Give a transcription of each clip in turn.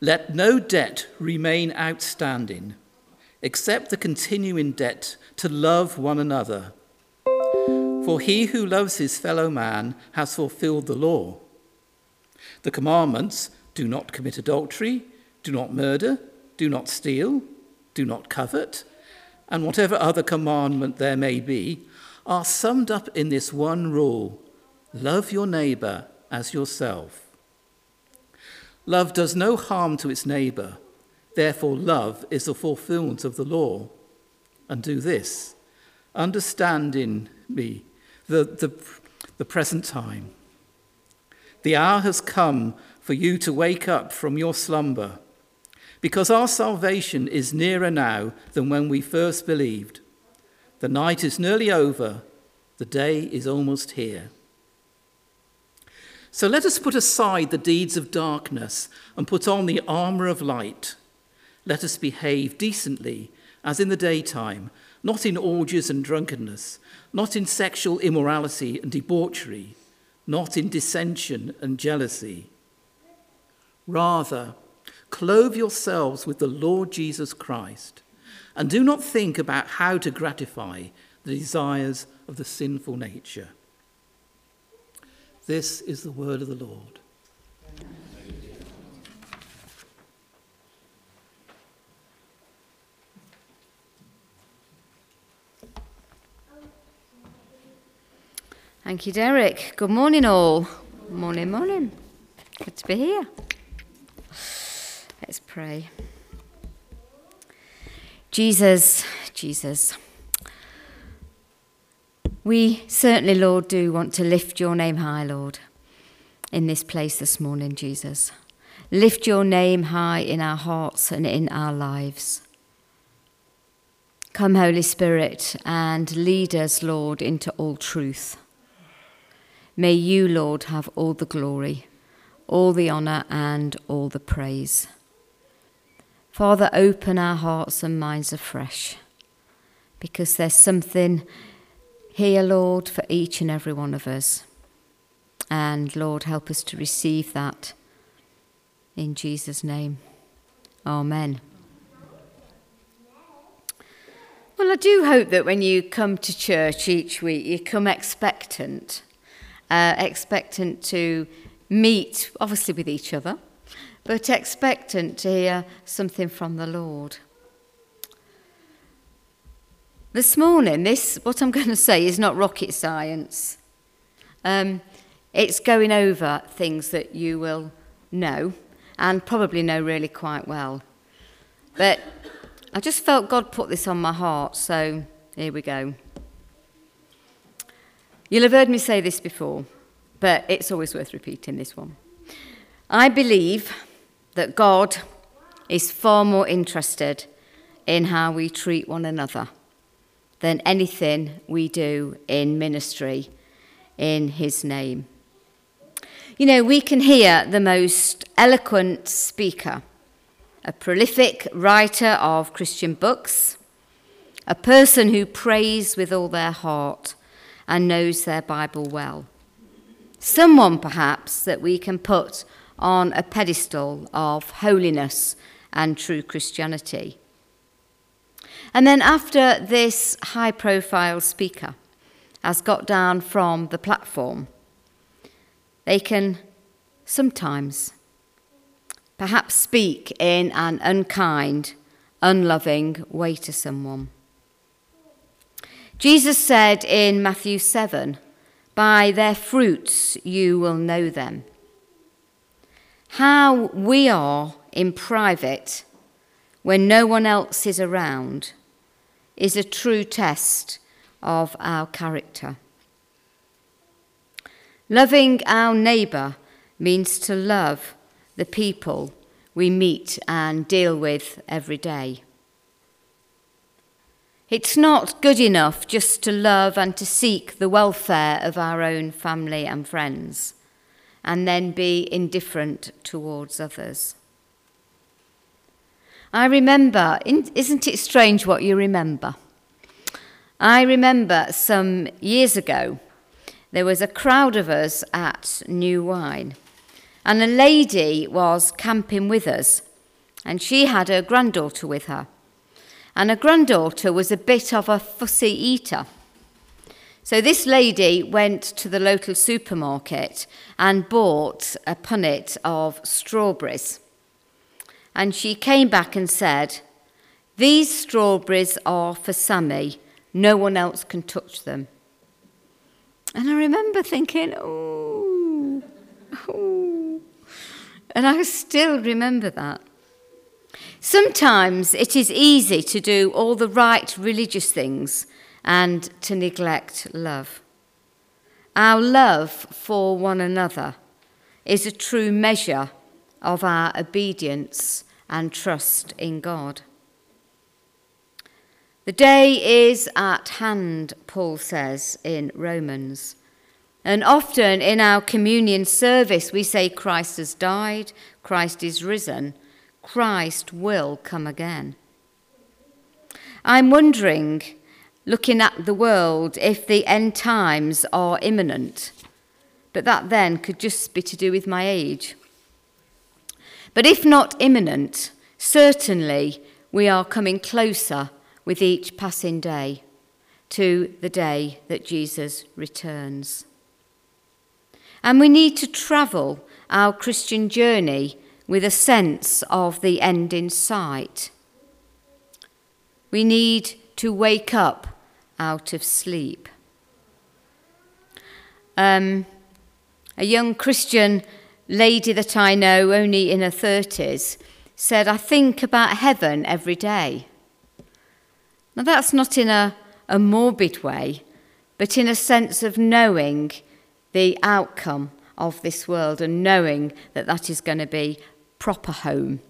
Let no debt remain outstanding except the continuing debt to love one another. For he who loves his fellow man has fulfilled the law. The commandments do not commit adultery, do not murder, do not steal, do not covet, and whatever other commandment there may be are summed up in this one rule love your neighbour as yourself. Love does no harm to its neighbour, therefore, love is the fulfillment of the law. And do this, understand in me, the, the, the present time. The hour has come for you to wake up from your slumber, because our salvation is nearer now than when we first believed. The night is nearly over, the day is almost here. So let us put aside the deeds of darkness and put on the armour of light. Let us behave decently, as in the daytime, not in orgies and drunkenness, not in sexual immorality and debauchery, not in dissension and jealousy. Rather, clothe yourselves with the Lord Jesus Christ, and do not think about how to gratify the desires of the sinful nature. This is the word of the Lord. Thank you, Derek. Good morning, all. Morning, morning. Good to be here. Let's pray. Jesus, Jesus. We certainly, Lord, do want to lift your name high, Lord, in this place this morning, Jesus. Lift your name high in our hearts and in our lives. Come, Holy Spirit, and lead us, Lord, into all truth. May you, Lord, have all the glory, all the honour, and all the praise. Father, open our hearts and minds afresh, because there's something here, Lord, for each and every one of us. And Lord, help us to receive that in Jesus' name. Amen. Well, I do hope that when you come to church each week, you come expectant, uh, expectant to meet, obviously, with each other, but expectant to hear something from the Lord. This morning, this, what I'm going to say, is not rocket science. Um, it's going over things that you will know and probably know really quite well. But I just felt God put this on my heart, so here we go. You'll have heard me say this before, but it's always worth repeating this one. I believe that God is far more interested in how we treat one another than anything we do in ministry in His name. You know, we can hear the most eloquent speaker, a prolific writer of Christian books, a person who prays with all their heart and knows their Bible well. Someone, perhaps, that we can put on a pedestal of holiness and true Christianity. And then, after this high profile speaker has got down from the platform, they can sometimes perhaps speak in an unkind, unloving way to someone. Jesus said in Matthew 7 By their fruits you will know them. How we are in private when no one else is around is a true test of our character. Loving our neighbour means to love the people we meet and deal with every day. It's not good enough just to love and to seek the welfare of our own family and friends and then be indifferent towards others. I remember, isn't it strange what you remember? I remember some years ago, there was a crowd of us at New Wine, and a lady was camping with us and she had her granddaughter with her. And her granddaughter was a bit of a fussy eater. So this lady went to the local supermarket and bought a punnet of strawberries. And she came back and said, These strawberries are for Sammy. No one else can touch them. And I remember thinking, oh. And I still remember that. Sometimes it is easy to do all the right religious things and to neglect love. Our love for one another is a true measure of our obedience and trust in God. The day is at hand, Paul says in Romans. And often in our communion service, we say Christ has died, Christ is risen, Christ will come again. I'm wondering looking at the world if the end times are imminent. But that then could just be to do with my age. But if not imminent, certainly we are coming closer with each passing day to the day that Jesus returns. And we need to travel our Christian journey with a sense of the end in sight. We need to wake up out of sleep. Um, a young Christian lady that I know, only in her 30s, said, I think about heaven every day. Now, that's not in a, a morbid way, but in a sense of knowing the outcome of this world and knowing that that is going to be proper home.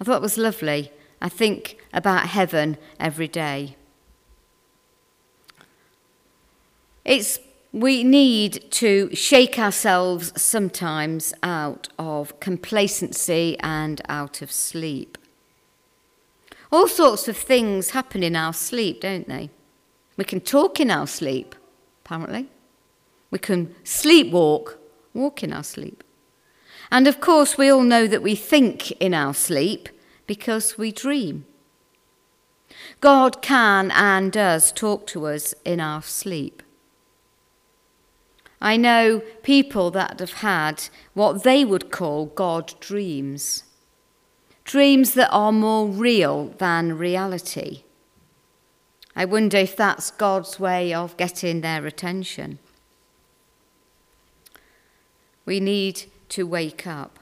I thought it was lovely. I think about heaven every day. It's, we need to shake ourselves sometimes out of complacency and out of sleep. All sorts of things happen in our sleep, don't they? We can talk in our sleep, apparently. We can sleepwalk, walk in our sleep. And of course, we all know that we think in our sleep because we dream. God can and does talk to us in our sleep. I know people that have had what they would call God dreams. Dreams that are more real than reality. I wonder if that's God's way of getting their attention. We need to wake up.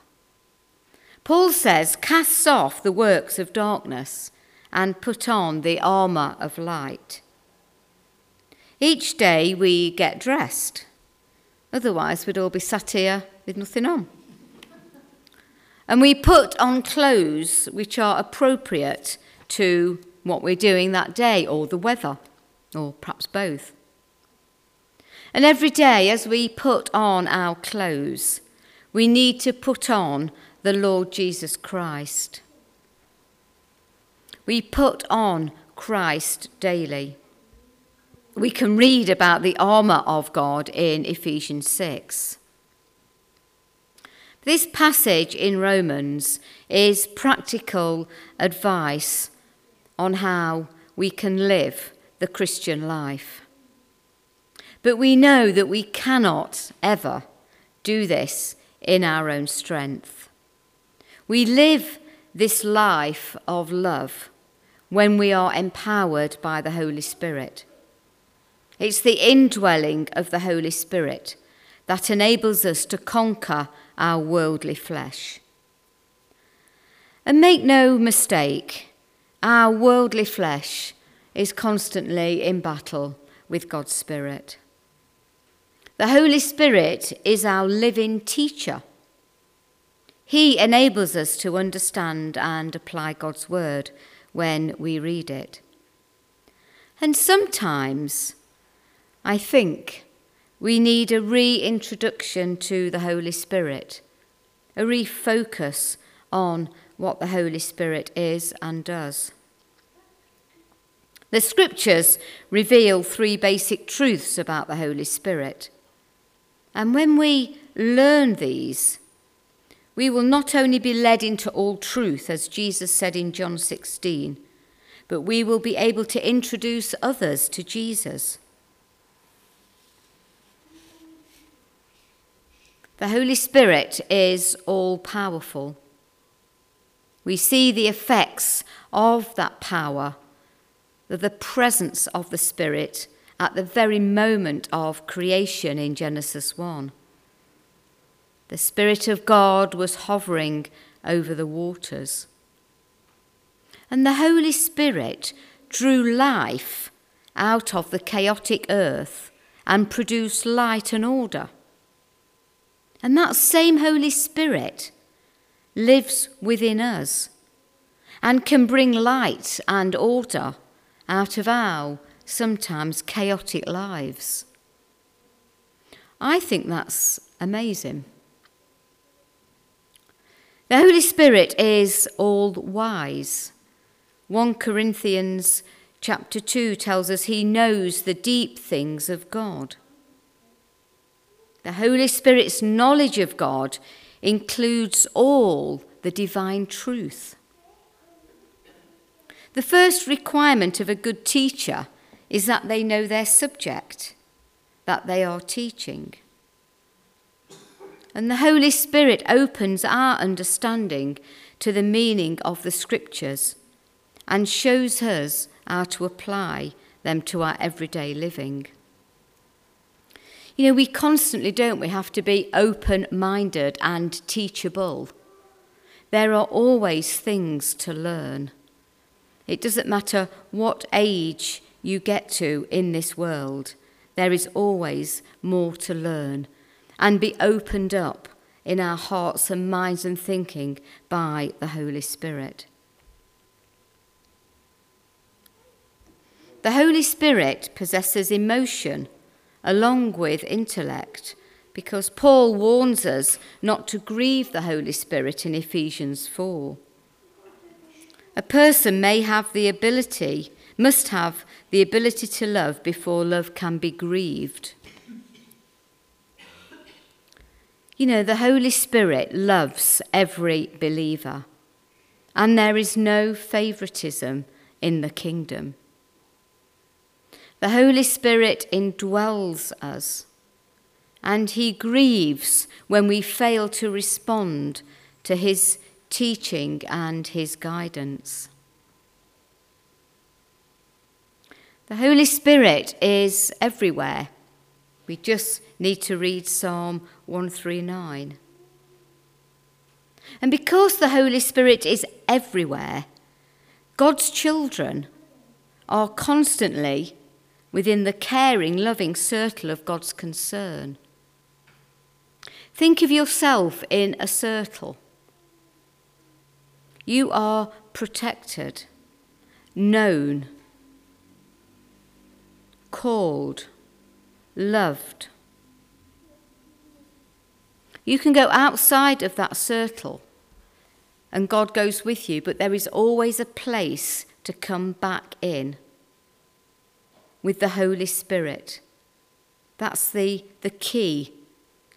Paul says, Cast off the works of darkness and put on the armour of light. Each day we get dressed. Otherwise, we'd all be sat here with nothing on. And we put on clothes which are appropriate to what we're doing that day or the weather, or perhaps both. And every day, as we put on our clothes, we need to put on the Lord Jesus Christ. We put on Christ daily. We can read about the armour of God in Ephesians 6. This passage in Romans is practical advice on how we can live the Christian life. But we know that we cannot ever do this in our own strength. We live this life of love when we are empowered by the Holy Spirit. It's the indwelling of the Holy Spirit that enables us to conquer our worldly flesh. And make no mistake, our worldly flesh is constantly in battle with God's Spirit. The Holy Spirit is our living teacher. He enables us to understand and apply God's word when we read it. And sometimes I think we need a reintroduction to the Holy Spirit, a refocus on what the Holy Spirit is and does. The scriptures reveal three basic truths about the Holy Spirit. And when we learn these, we will not only be led into all truth, as Jesus said in John 16, but we will be able to introduce others to Jesus. The Holy Spirit is all powerful. We see the effects of that power, the presence of the Spirit at the very moment of creation in Genesis 1. The Spirit of God was hovering over the waters. And the Holy Spirit drew life out of the chaotic earth and produced light and order. And that same Holy Spirit lives within us and can bring light and order out of our sometimes chaotic lives. I think that's amazing. The Holy Spirit is all wise. 1 Corinthians chapter 2 tells us he knows the deep things of God. The Holy Spirit's knowledge of God includes all the divine truth. The first requirement of a good teacher is that they know their subject, that they are teaching. And the Holy Spirit opens our understanding to the meaning of the scriptures and shows us how to apply them to our everyday living. You know, we constantly, don't we, have to be open minded and teachable. There are always things to learn. It doesn't matter what age you get to in this world, there is always more to learn and be opened up in our hearts and minds and thinking by the Holy Spirit. The Holy Spirit possesses emotion along with intellect because Paul warns us not to grieve the Holy Spirit in Ephesians 4. A person may have the ability, must have the ability to love before love can be grieved. You know, the Holy Spirit loves every believer, and there is no favoritism in the kingdom. The Holy Spirit indwells us, and He grieves when we fail to respond to His teaching and His guidance. The Holy Spirit is everywhere. We just need to read Psalm 139. And because the Holy Spirit is everywhere, God's children are constantly within the caring, loving circle of God's concern. Think of yourself in a circle. You are protected, known, called, loved. You can go outside of that circle and God goes with you, but there is always a place to come back in with the Holy Spirit. That's the, the key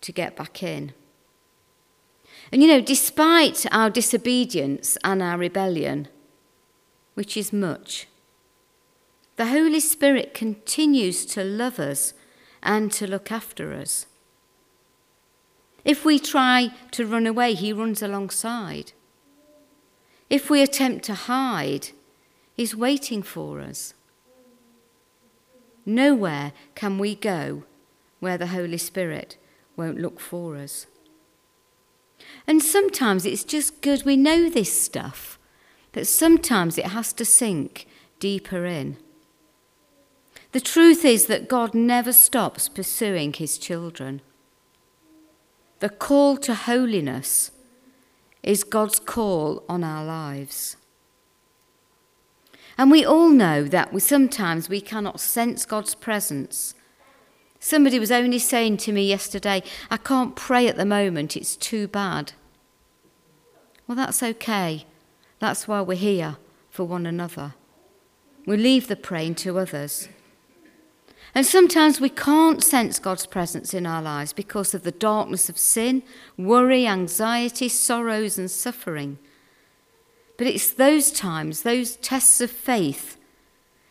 to get back in. And you know, despite our disobedience and our rebellion, which is much, the Holy Spirit continues to love us and to look after us. If we try to run away, he runs alongside. If we attempt to hide, he's waiting for us. Nowhere can we go where the Holy Spirit won't look for us. And sometimes it's just good we know this stuff, but sometimes it has to sink deeper in. The truth is that God never stops pursuing his children. The call to holiness is God's call on our lives. And we all know that we sometimes we cannot sense God's presence. Somebody was only saying to me yesterday, I can't pray at the moment, it's too bad. Well, that's okay. That's why we're here for one another. We leave the praying to others. And sometimes we can't sense God's presence in our lives because of the darkness of sin, worry, anxiety, sorrows, and suffering. But it's those times, those tests of faith,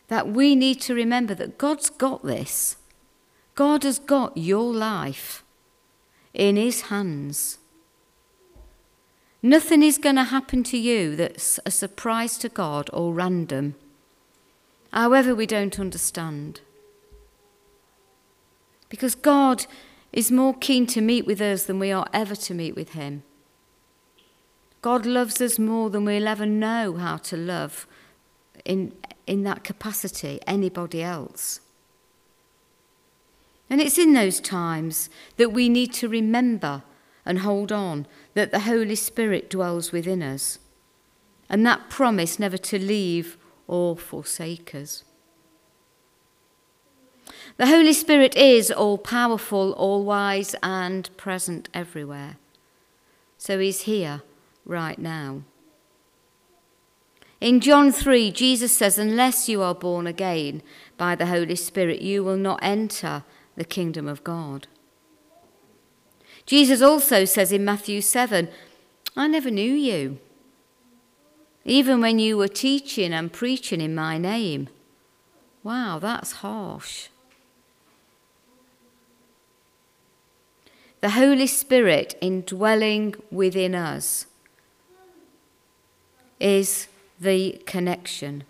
that we need to remember that God's got this. God has got your life in His hands. Nothing is going to happen to you that's a surprise to God or random, however, we don't understand. Because God is more keen to meet with us than we are ever to meet with Him. God loves us more than we'll ever know how to love in, in that capacity anybody else. And it's in those times that we need to remember and hold on that the Holy Spirit dwells within us, and that promise never to leave or forsake us. The Holy Spirit is all powerful, all wise, and present everywhere. So he's here right now. In John 3, Jesus says, Unless you are born again by the Holy Spirit, you will not enter the kingdom of God. Jesus also says in Matthew 7, I never knew you, even when you were teaching and preaching in my name. Wow, that's harsh. The Holy Spirit indwelling within us is the connection.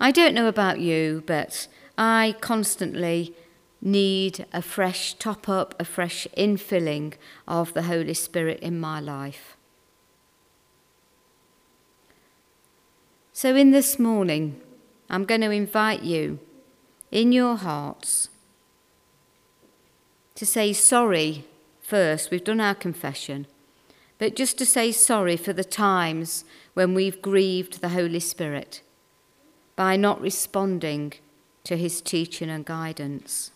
I don't know about you, but I constantly need a fresh top up, a fresh infilling of the Holy Spirit in my life. So, in this morning, I'm going to invite you in your hearts to say sorry first. We've done our confession, but just to say sorry for the times when we've grieved the Holy Spirit by not responding to his teaching and guidance.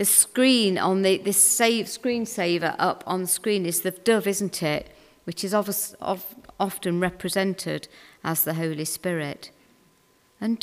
the screen on the this save screensaver up on the screen is the dove, isn't it? Which is of, often represented as the Holy Spirit. And